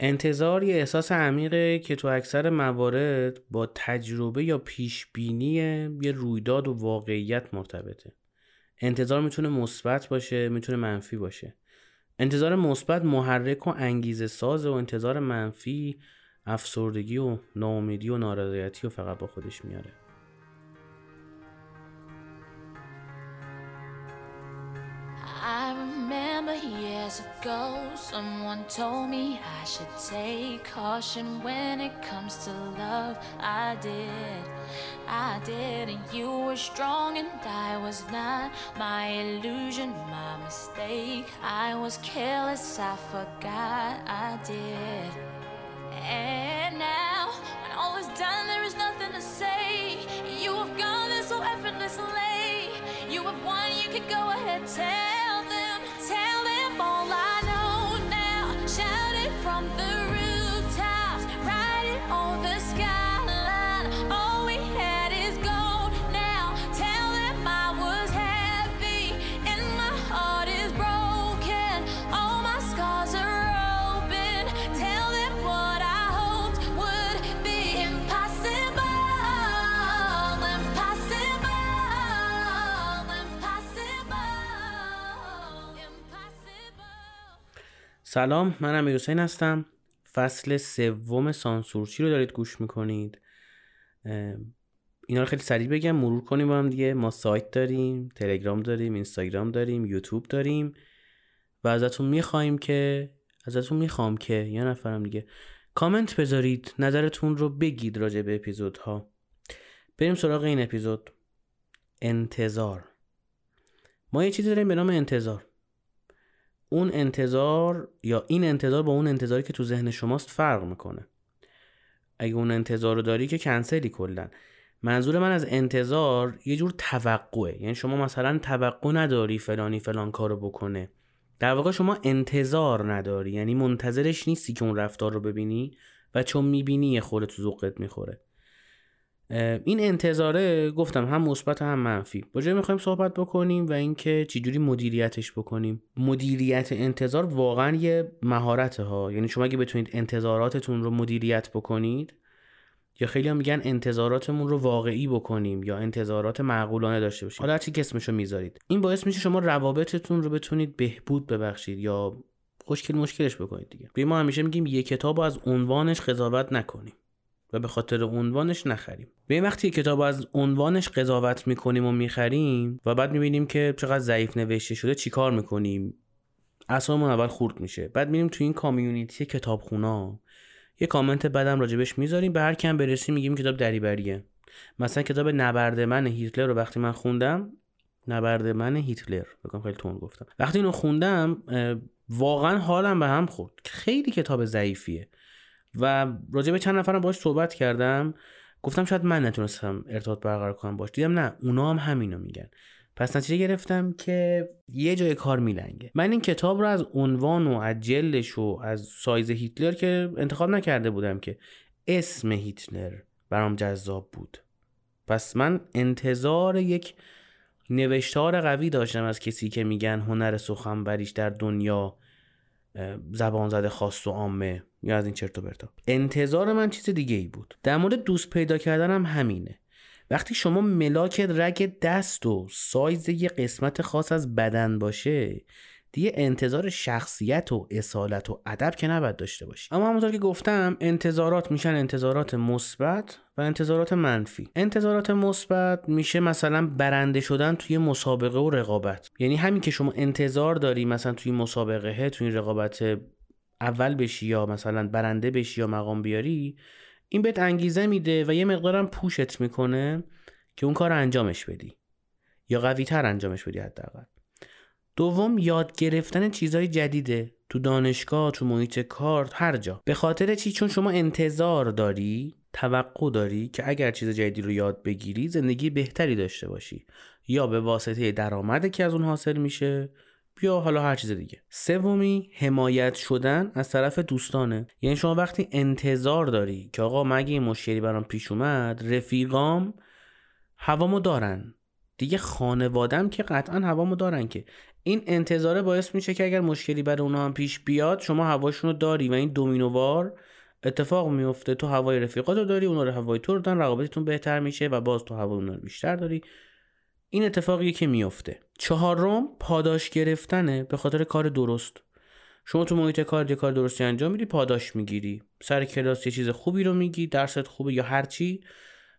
انتظار یه احساس عمیقه که تو اکثر موارد با تجربه یا پیش بینی یه رویداد و واقعیت مرتبطه. انتظار می‌تونه مثبت باشه، می‌تونه منفی باشه. انتظار مثبت محرک و انگیزه ساز و انتظار منفی افسردگی و ناامیدی و نارضایتی رو فقط با خودش میاره. Years ago, someone told me I should take caution when it comes to love. I did, I did, and you were strong and I was not. My illusion, my mistake. I was careless, I forgot I did. And now, when all is done, there is nothing to say. You have gone there so effortlessly. You have won, you can go ahead. سلام من امیر حسین هستم. فصل سوم سانسورچی رو دارید گوش می‌کنید. اینا رو خیلی سریع بگم مرور کنیم با هم دیگه. ما سایت داریم تلگرام داریم اینستاگرام داریم یوتیوب داریم و ازتون می‌خوایم که ازتون می‌خوام که یه نفرم دیگه کامنت بذارید نظرتون رو بگید راجع به اپیزودها. بریم سراغ این اپیزود. انتظار. ما یه چیزی داریم به نام انتظار. اون انتظار یا این انتظار با اون انتظاری که تو ذهن شماست فرق می‌کنه. اگه اون انتظار رو داری که کنسلی کلا. منظور من از انتظار یه جور توقعه. یعنی شما مثلا توقع نداری فلانی فلان کارو بکنه. در واقع شما انتظار نداری. یعنی منتظرش نیستی که اون رفتار رو ببینی و چون می‌بینی یه خورده تو ذوقت می‌خوره. این انتظاره گفتم هم مثبت هم منفی. با جای می‌خوایم صحبت بکنیم و اینکه چجوری مدیریتش بکنیم. مدیریت انتظار واقعا یه مهارت ها یعنی شما اگه بتونید انتظاراتتون رو مدیریت بکنید یا خیلی هم میگن انتظاراتمون رو واقعی بکنیم یا انتظارات معقولانه داشته باشیم. حالا هرچی که اسمشو می‌ذارید. این باعث میشه شما روابطتون رو بتونید بهبود ببخشید یا خوشکل مشکلش بکنید دیگه. ما همیشه میگیم یه کتاب از عنوانش قضاوت نکنیم. و به خاطر عنوانش نخریم. به وقتی کتاب از عنوانش قضاوت می‌کنیم و می‌خریم و بعد می‌بینیم که چقدر ضعیف نوشته شده چیکار می‌کنیم؟ اصلا اول خورد میشه. بعد میریم تو این کامیونیتی کتابخونا. یه کامنت بدم راجبش می‌ذاریم. به هر کم برسیم میگیم کتاب دریبریه. مثلا کتاب نبرد من هیتلر رو وقتی من خوندم نبرد من هیتلر. بگم خیلی تون گفتم. وقتی اینو خوندم واقعا حالم به هم خورد. خیلی کتاب ضعیفیه. و راجع به چند نفرم باش صحبت کردم. گفتم شاید من نتونستم ارتباط برقرار کنم باش دیدم نه اونا هم همینو میگن. پس نتیجه گرفتم که یه جای کار میلنگه. من این کتاب رو از عنوان و از جلش و از سایز هیتلر که انتخاب نکرده بودم که اسم هیتلر برام جذاب بود. پس من انتظار یک نوشتار قوی داشتم از کسی که میگن هنر سخنوریش در دنیا زبان زده خاص و عامه یا از این چرت و پرتا. انتظار من چیز دیگه ای بود. در مورد دوست پیدا کردن هم همینه. وقتی شما ملاک رگ دست و سایز یه قسمت خاص از بدن باشه دیگه انتظار شخصیت و اصالت و ادب که نباید داشته باشی. اما همونطور که گفتم انتظارات میشن انتظارات مثبت و انتظارات منفی. انتظارات مثبت میشه مثلا برنده شدن توی مسابقه و رقابت. یعنی همین که شما انتظار داری مثلا توی مسابقه توی رقابت اول بشی یا مثلا برنده بشی یا مقام بیاری این بهت انگیزه میده و یه مقدارم پوشت می‌کنه که اون کار انجامش بدی. یا قوی تر انجامش بدی حداقل. دوم یاد گرفتن چیزهای جدیده. تو دانشگاه تو محیط کار هر جا. به خاطر چی؟ چون شما انتظار داری توقع داری که اگر چیز جدیدی رو یاد بگیری زندگی بهتری داشته باشی. یا به واسطه درآمدی که از اون حاصل میشه یا حالا هر چیز دیگه. سومی حمایت شدن از طرف دوستانه. یعنی شما وقتی انتظار داری که آقا مگه این مشکلی برام پیش اومد رفیقام هوامو دارن. دیگه خانوادم که قطعا هوامو دارن که این انتظاره باعث میشه که اگر مشکلی برای اونها هم پیش بیاد شما هواشون رو داری و این دومینووار اتفاق میفته تو هوای رفیقات رو داری اونا رو هوای تو رو دارن رقابتتون بهتر میشه و باز تو هوای اونا رو بیشتر داری. این اتفاقیه که میفته چهارم پاداش گرفتنه به خاطر کار درست. شما تو محیط کار یه کار درستی انجام میدی پاداش می‌گیری. سر کلاس یه چیز خوبی رو میگی درست خوبه یا هرچی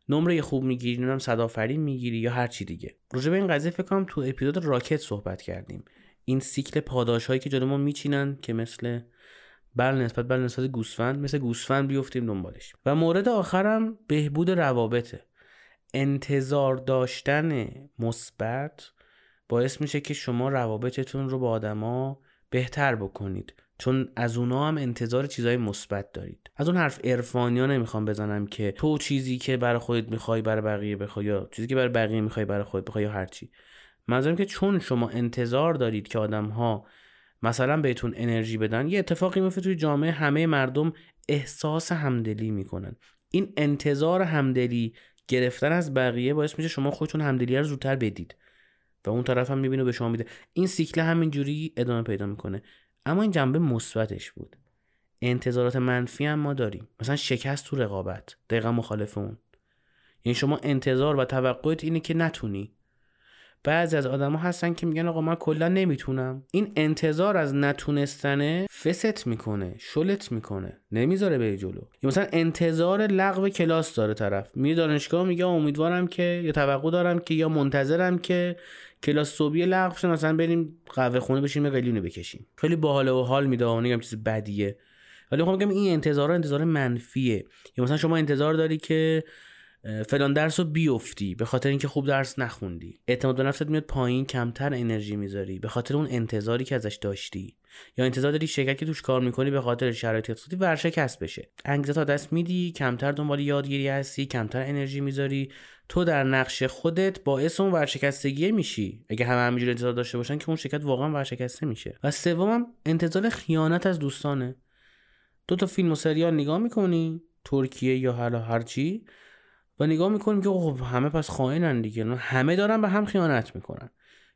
نمره خوب می‌گیری نمی‌دونم صدافرین می‌گیری یا هر چی دیگه. راجع به این قضیه فکر کنم تو اپیزود راکت صحبت کردیم. این سیکل پاداش هایی که جلو ما میچینن که مثل بر نسبت بر نسبت گوسفند مثل گوسفند بیفتیم دنبالش. و مورد آخرم بهبود روابطه. انتظار داشتن مثبت باعث میشه که شما روابطتون رو با آدما بهتر بکنید. چون از اونا هم انتظار چیزهای مثبت دارید. از اون حرف عرفانی ها نمی‌خوام بزنم که تو چیزی که برای خودت می‌خوای برای بقیه بخوای یا چیزی که برای بقیه می‌خوای برای خودت بخوای یا هرچی. منظورم که چون شما انتظار دارید که آدم ها مثلا بهتون انرژی بدن یه اتفاقی میفته توی جامعه همه مردم احساس همدلی می‌کنن. این انتظار همدلی گرفتن از بقیه باعث میشه شما خودتون همدلی رو زودتر بدید. و اون طرف هم می‌بینه به شما میده. این سیکل همینجوری ادامه پیدا می‌کنه. اما این جنبه مثبتش بود. انتظارات منفی هم ما داریم. مثلا شکست تو رقابت. دقیقا مخالف اون. یعنی شما انتظار و توقعت اینه که نتونی. بعضی از آدما هستن که میگن آقا من کلا نمی‌تونم. این انتظار از نتونستنه فست می‌کنه شلت می‌کنه. نمی‌ذاره به جلو. یا مثلا انتظار لغو کلاس داره طرف. میره دانشگاه میگه امیدوارم که یا توقع دارم که یا منتظرم که کلاس صبحی لغو شه مثلا بریم قهوه خونه بشیم قلیونه بکشیم. خیلی باحال و حال میده میگم چیز بدیه. ولی می‌خوام بگم این انتظار انتظار منفیه. یا مثلا شما انتظار داری که فلان درس رو بیفتی به خاطر اینکه خوب درس نخوندی. اعتماد به نفست میاد پایین کمتر انرژی می‌ذاری. به خاطر اون انتظاری که ازش داشتی. یا انتظار داری شرکتی توش کار می‌کنی به خاطر شرایط اقتصادی ورشکست بشه. انگیزه تا دست میدی کمتر دنبال یادگیری هستی کمتر انرژی می‌ذاری. تو در نقش خودت باعث اون ورشکستگی میشی. اگه همه همینجوری انتظار داشته باشن که اون شرکت واقعا ورشکسته میشه. و سومم انتظار خیانت از دوستانه. دو تا فیلم و سریال نگاه می‌کنی. ترکیه یا حالا هرچی و نگاه می‌کنیم که خب همه پس خائنن دیگه. همه دارن به هم خیانت می‌کنن.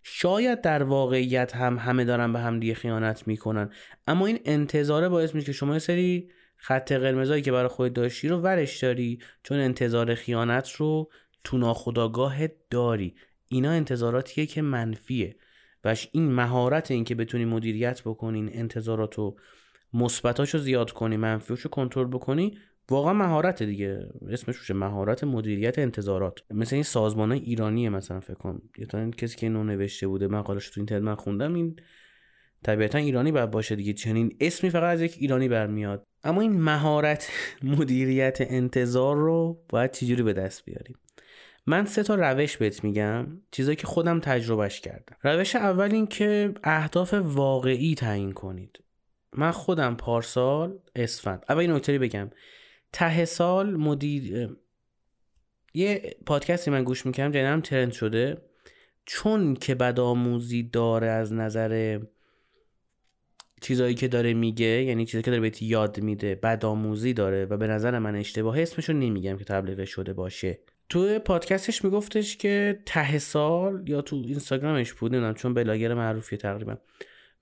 شاید در واقعیت هم همه دارن به هم دیگه خیانت می‌کنن. اما این انتظاره باعث میشه که شما یه سری خط قرمزایی که برای خود داشتی رو ورش داری چون انتظار خیانت رو تو ناخداگاهت داری. اینا انتظاراتیه که منفیه. و این مهارت این که بتونی مدیریت بکنین انتظارات رو مثبتاشو زیاد کنی منفیاشو کنترل بکنی واقعا مهارت دیگه. اسمش روشه مهارت مدیریت انتظارات. مثل این سازمان ایرانی مثلا فکر کنم یا کسی که اینو نوشته بوده مقالش تو اینترنت من خوندم این طبیعتا ایرانی باید باشه دیگه. چنین اسمی فقط از یک ایرانی برمیاد. اما این مهارت مدیریت انتظار رو باید چجوری به دست بیاریم؟ من سه تا روش بهت میگم چیزایی که خودم تجربهش کردم. روش اول این که اهداف واقعی تعیین کنید. من خودم پارسال اسفند. اول این نکته بگم. ته سال مدیر یه پادکستی من گوش می‌کنم جنم ترند شده. چون که بدآموزی داره از نظر چیزایی که داره میگه یعنی چیزایی که داره بهت یاد میده بدآموزی داره و به نظر من اشتباه اسمشو نمیگم که تبلیغ شده باشه. تو پادکستش میگفتش که ته سال یا تو اینستاگرامش بود نمی‌دونم چون بلاگر معروفیه تقریبا.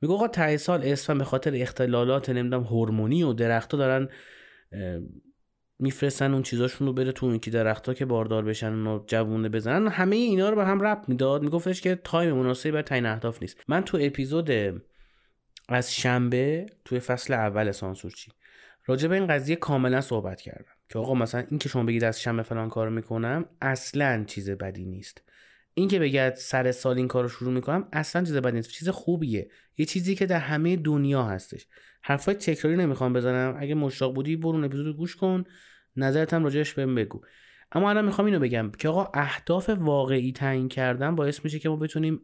میگه آقا ته سال اسفند به خاطر اختلالات نمی‌دونم هورمونی و درختها دارن میفرستن اون چیزاشون رو بره تو اون که درختا که باردار بشن و جوونه بزنن. همه اینا رو به هم ربط می‌داد. میگفتش که time مناسبی برای تعیین اهداف نیست. من تو اپیزود از شنبه توی فصل اول سانسورچی راجع به این قضیه کاملا صحبت کردم که آقا مثلا این که شما بگید از شنبه فلان کارو می‌کنم اصلا چیز بدی نیست. این که بگید سر سال این کار رو شروع می‌کنم اصلا چیز بدی نیست. چیز خوبیه. یه چیزی که در همه دنیا هستش. حرفای تکراری نمی‌خوام بزنم. اگه مشتاق بودی برو اون اپیزود گوش کن. نظرت هم راجعش بهم بگو. اما الان می‌خوام اینو بگم که آقا اهداف واقعی تعیین کردن باعث میشه که ما بتونیم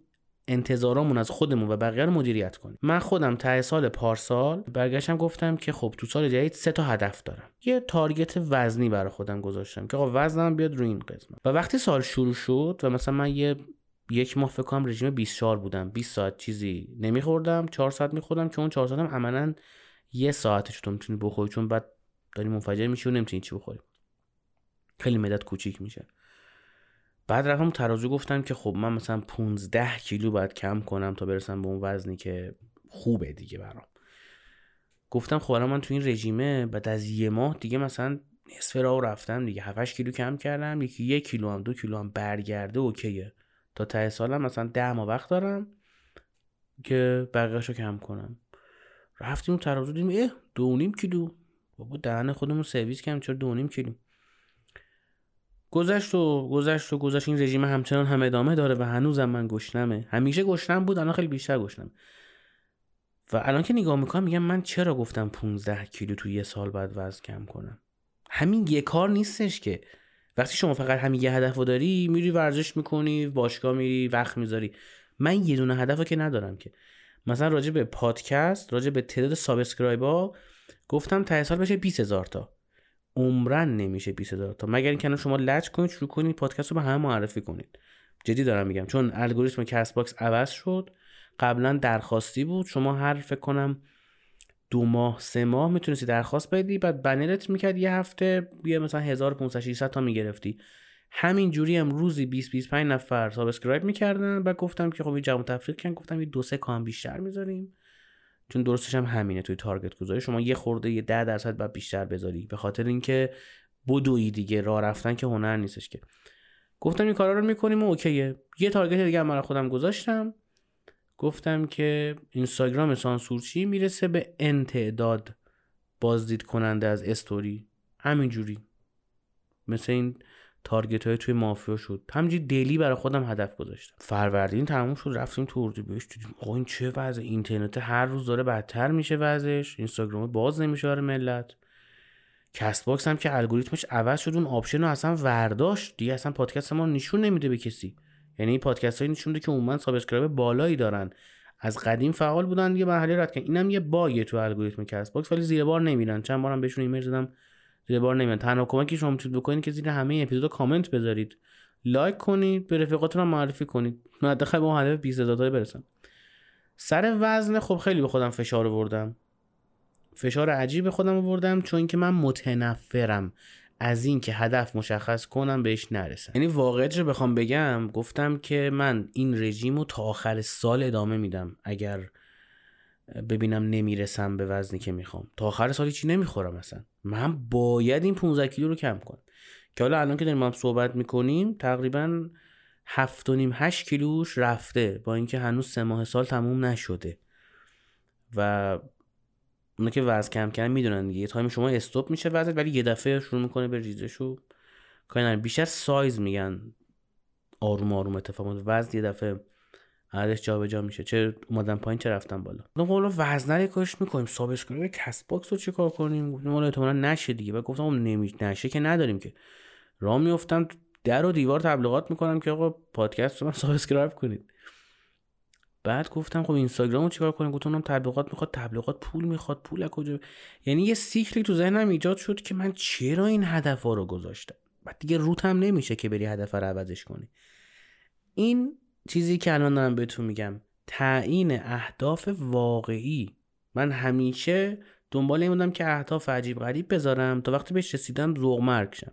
انتظارامون از خودمون و بقیه رو مدیریت کنیم. من خودم ته سال پارسال برگشتم گفتم که خب تو سال جدید سه تا هدف دارم. یه تارگت وزنی برای خودم گذاشتم که آقا وزنم بیاد روی این قسمت. و وقتی سال شروع شد و مثلا من یه یک ماه فکر کنم رژیم 24 بودم. 20 ساعت چیزی نمیخوردم. 4 ساعت میخوردم که اون 4 ساعتم عملا یه ساعتش تو می‌تونی بخوری چون بعد داری منفجر میشی و نمی‌تونی چی بخوری. خیلی مدت کوچیک میشه. بعد رفتم ترازو گفتم که خب من مثلا 15 کیلو باید کم کنم تا برسم به اون وزنی که خوبه دیگه برام. گفتم خب الان من تو این رژیمه بعد از یه ماه دیگه مثلا نصف راه رفتم دیگه. 7 کیلو کم کردم یکی یک کیلو هم دو کیلو هم برگرده اوکیه. تا ته سالم مثلا ده ماه وقت دارم که بقیهشو کم کنم. رفتیم ترازو دیدیم اه دو نیم کیلو. بابا دهن خودمون سرویس کردیم چرا دو نیم کیلو؟ گذشت و گذشت و گذشت. این رژیم همچنان هم ادامه داره و هنوزم من گشنمه. همیشه گشنم بود الان خیلی بیشتر گشنم. و الان که نگاه می‌کنم میگم من چرا گفتم 15 کیلو تو یه سال بعد وزن کم کنم؟ همین یه کار نیستش که. وقتی شما فقط همین یه هدف داری میری ورزش می‌کنی باشگاه میری وقت می‌ذاری. من یه دونه هدف که ندارم که. مثلا راجع به پادکست راجع به تعداد subscribe ها گفتم ته سال بشه 20 هزار تا. عمراً نمیشه 20 هزار تا مگر اینکه شما لج کنید شروع کنید پادکست رو به همه معرفی کنید. جدی دارم میگم چون الگوریتم کست باکس عوض شد. قبلا درخواستی بود. شما هر فکر کنم دو ماه سه ماه می‌تونستی درخواست بدی. بعد بنرت می‌کرد یه هفته یه مثلا 1500 600 تا می‌گرفتی. همین جوری هم روزی 20 25 نفر subscribe می‌کردن. بعد گفتم که خب این جمع تفریق کن گفتم یه دو سه K هم بیشتر می‌ذاریم. چون درستش هم همینه توی target گذاری. شما یه خورده یه 10 درصد باید بیشتر بذاری. به خاطر اینکه بدوی دیگه راه رفتن که هنر نیستش که. گفتم این کارا رو می‌کنیم و OK ه. یه target دیگه هم برای خودم گذاشتم. گفتم که اینستاگرام سانسورچی می‌رسه به ان تعداد بازدید کننده از استوری. همینجوری. مثل این target های توی مافیا شد. همینجوری دلی برای خودم هدف گذاشتم. فروردین تموم شد رفتیم تو اردیبهشت دیدیم. آقا این چه وضع؟ اینترنت هر روز داره بدتر میشه وضعش. اینستاگرام باز نمیشه برای ملت. کست باکس هم که الگوریتمش عوض شد اون option رو اصلا ورداشت. دیگه اصلا پادکست ما نشون نمیده به کسی. یعنی این پادکست هایی نشون که عموما subscribe بالایی دارن. از قدیم فعال بودن دیگه مرحله رد کردن. اینم یه باگه تو الگوریتم کست باکس ولی زیر بار نمیرن. چند بارم بهشون ایمیل زدم. زیر بار نمیرن تنها کمکی شما می‌تونید بکنید که زیر همه اپیزود کامنت بذارید. لایک کنید به رفیقاتون معرفی کنید. حداقل به هدف 20 هزار برسم. سر وزن خب خیلی به خودم فشار آوردم. فشار عجیب خودم آوردم چون که من متنفرم. از این که هدف مشخص کنم بهش نرسم. یعنی واقعیت رو بخوام بگم گفتم که من این رژیم رو تا آخر سال ادامه میدم. اگر ببینم نمی‌رسم به وزنی که می‌خوام. تا آخر سال چی نمی‌خورم مثلا من باید این 15 کیلو رو کم کنم. که حالا الان که داریم هم صحبت می‌کنیم تقریبا هفت و نیم هشت کیلوش رفته با اینکه هنوز سه ماه سال تموم نشده. و اونا که وزن کم کردن می‌دونن دیگه. time شما stop میشه وزن ولی یه دفعه شروع می‌کنه به ریزش و بیشتر سایز میگن آروم آروم اتفاق وزن یه دفعه عددش جابجا میشه. چه اومدن پایین چه رفتن بالا. گفتم حالا وزن رو کاریش می‌کنیم. subscribe کست باکس رو چیکار کنیم؟ گفتم حالا احتمالاً نشه دیگه. و گفتم نمی نشه که نداریم که. راه میافتم در و دیوار تبلیغات می‌کنم که آقا پادکست رو من subscribe کنید. بعد گفتم خب اینستاگرامو چیکار کنیم؟ گفتم تبلیغات می‌خواد تبلیغات پول می‌خواد. پول از کجا؟ یعنی یه سیکلی تو ذهنم ایجاد شد که من چرا این هدف ها رو گذاشتم؟ بعد دیگه روت هم نمیشه که بری هدف رو عوضش کنی. این چیزی که الان دارم بهتون میگم تعیین اهداف واقعی. من همیشه دنبال این بودم که اهداف عجیب غریب بذارم تا وقتی بهش رسیدم ذوق مرگ شم.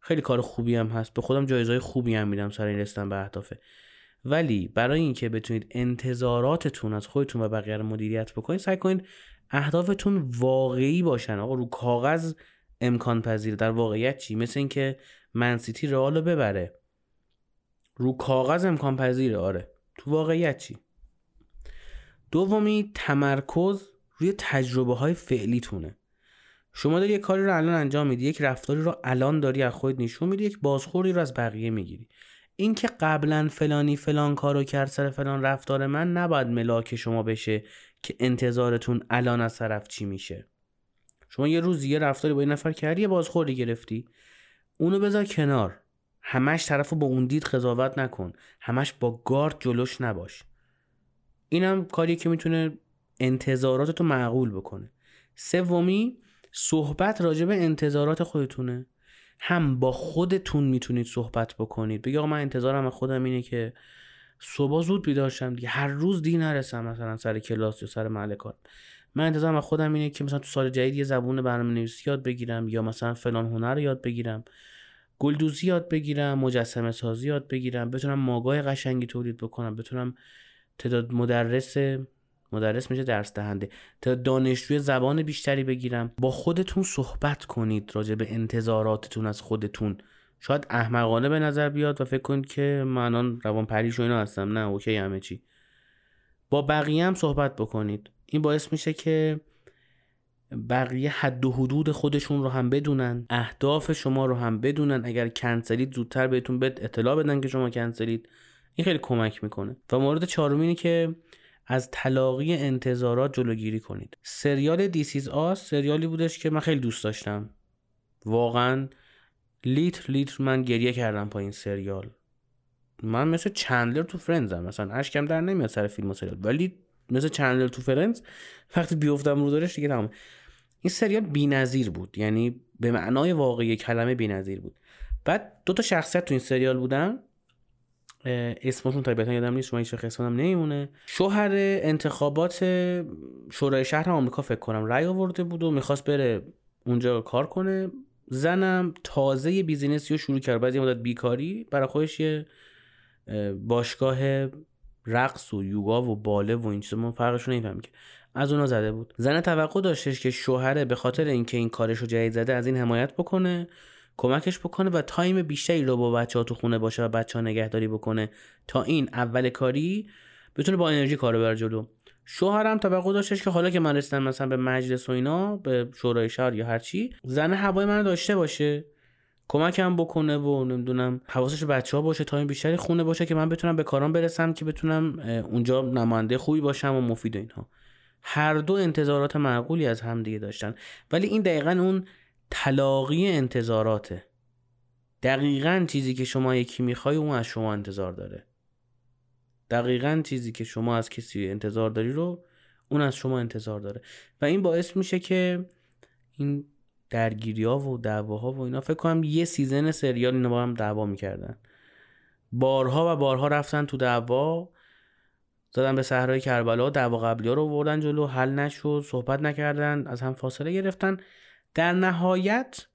خیلی کار خوبی هم هست. به خودم جایزهای خوبی هم میدم سر این رسیدن به اهدافه. ولی برای اینکه بتونید انتظاراتتون از خودتون و بقیه رو مدیریت بکنید سعی کنید اهدافتون واقعی باشن. آقا رو کاغذ امکان پذیر در واقعیت چی؟ مثل اینکه منسیتی رئال رو ببره. رو کاغذ امکان پذیره آره. تو واقعیت چی؟ دومی تمرکز روی تجربه های فعلیتونه. شما داری یک کاری رو الان انجام میدی یک رفتاری رو الان داری از خودت نشون میدی یک بازخوری رو از بقیه می‌گیری. اینکه قبلا فلانی فلان کارو کرد سر فلان رفتار من نباید ملاک شما بشه که انتظارتون الان از طرف چی میشه. شما یه روز یه رفتاری با این نفر کردی یه بازخوری گرفتی. اونو بذار کنار. همش طرف با اون دید قضاوت نکن. همش با گارد جلوش نباش. اینم کاری که می‌تونه انتظاراتتو معقول بکنه. سومی صحبت راجع به انتظارات خودتونه. هم با خودتون می‌تونید صحبت بکنید. بگی آقا من انتظارم از خودم اینه که صبح زود بیدار شم دیگه. هر روز دی نرسم مثلا سر کلاس یا سر محل کار. من انتظارم از خودم اینه که مثلا تو سال جدید یه زبون برنامه نویسی یاد بگیرم یا مثلا فلان هنر رو یاد بگیرم. گلدوزی یاد بگیرم مجسمه سازی یاد بگیرم بتونم ماگای قشنگی تولید بکنم بتونم تعداد مدرس مدرس میشه درس دهنده تا دانشجوی زبان بیشتری بگیرم. با خودتون صحبت کنید راجع به انتظاراتتون از خودتون. شاید احمقانه به نظر بیاد و فکر کنید که من روان پریش و اینا هستم. نه اوکی همه چی. با بقیه هم صحبت بکنید. این باعث میشه که بقیه حد و حدود خودشون رو هم بدونن اهداف شما رو هم بدونن. اگر کنسلید زودتر بهتون بد اطلاع بدن که شما کنسلید. این خیلی کمک می‌کنه. و مورد چهارم که از تلاقی انتظارات جلوگیری کنید. سریال دیسیز آس سریالی بودش که من خیلی دوست داشتم. واقعا لیتر لیتر من گریه کردم پا این سریال. من مثل چندلر تو فرنزم مثلا اشکم در نمیاد سر فیلم و سریال. ولی مثل چندلر تو فرنز وقتی بیفتم رو دارش دیگه تمام این سریال بی‌نظیر بود. یعنی به معنای واقعی کلمه بی‌نظیر بود. بعد دو تا شخصیت تو این سریال بودن. اسمشون طبیعتا یادم نیست شما هیچ اسمم نمیمونه. شوهر انتخابات شورای شهر آمریکا فکر کنم رأی آورده بود و می‌خواست بره اونجا کار کنه. زنم تازه business ی رو شروع کرد. بعد مدت بیکاری. برای خودش یه باشگاه رقص و یوگا و باله و این چیزا. من فرقش نمیفهم که. از اونا زده بود. زن توقع داشتش که شوهره به خاطر اینکه این کارش رو جدید زده از این حمایت بکنه کمکش بکنه و time بیشتری رو با بچه ها تو خونه باشه و بچه ها نگهداری بکنه. تا این اول کاری بتونه با انرژی کارو ببره جلو. شوهرم توقع داشتش که حالا که من رسیدم مثلا به مجلس و اینا به شورای شهر یا هرچی زن هوای من داشته باشه کمکم بکنه و نمی‌دونم حواسش بچه ها باشه تایم بیشتری خونه باشه که من بتونم به کارام برسم که بتونم اونجا نماینده خوبی باشم و مفید اینها. هر دو انتظارات معقولی از هم دیگه داشتن. ولی این دقیقا اون تلاقی انتظاراته. دقیقا چیزی که شما یکی می‌خوای اون از شما انتظار داره. دقیقا چیزی که شما از کسی انتظار داری رو اون از شما انتظار داره. و این باعث میشه که این درگیری ها و دعواها و اینا فکر کنم یه سیزن سریال اینا با هم دعوا می‌کردن. بارها و بارها رفتن تو دعوا زدن به صحرای کربلا دعوا قبلی ها رو بردن جلو حل نشد صحبت نکردن از هم فاصله گرفتن. در نهایت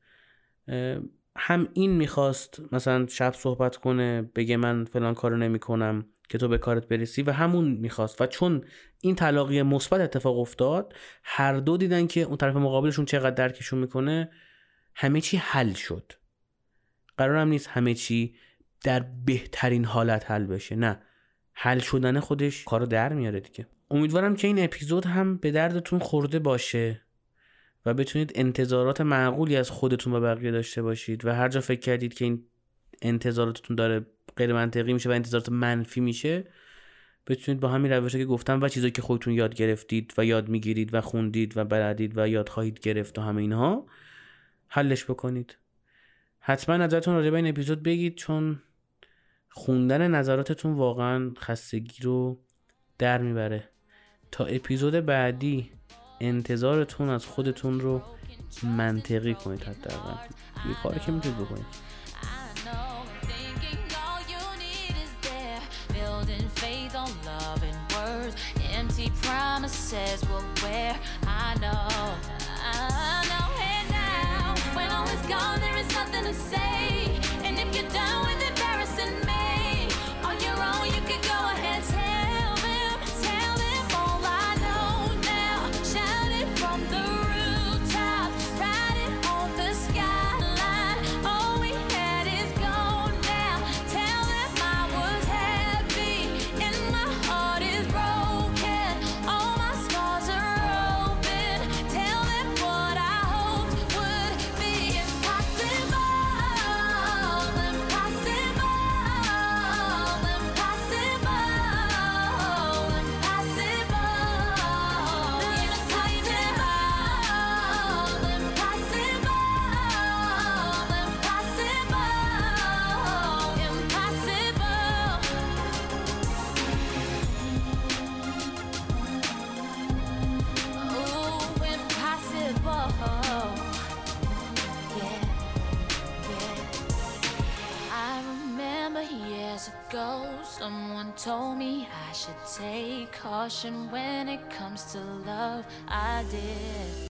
هم این می‌خواست مثلا شب صحبت کنه بگه من فلان کارو نمی‌کنم که تو به کارت برسی و همون می‌خواست. و چون این طلاقی مثبت اتفاق افتاد هر دو دیدن که اون طرف مقابلشون چقدر درکشون می‌کنه همه چی حل شد. قرارم نیست همه چی در بهترین حالت حل بشه. نه. حل شدن خودش کارو در میاره دیگه. امیدوارم که این اپیزود هم به دردتون خورده باشه و بتونید انتظارات معقولی از خودتون و بقیه داشته باشید و هر جا فکر کردید که این انتظاراتتون داره غیر منطقی میشه و انتظارات منفی میشه بتونید با همین روشه که گفتم و چیزایی که خودتون یاد گرفتید و یاد می‌گیرید و خوندید و بلدید و یاد خواهید گرفت و همه اینها حلش بکنید. حتما نظرتون راجع به این اپیزود بگید چون خوندن نظراتتون واقعا خستگی رو در می‌بره. تا اپیزود بعدی انتظارتون از خودتون رو منطقی کنید حداقل. یه کاری که می‌تونید بکنید. Promises will wear. I know, caution when it comes to love. I did.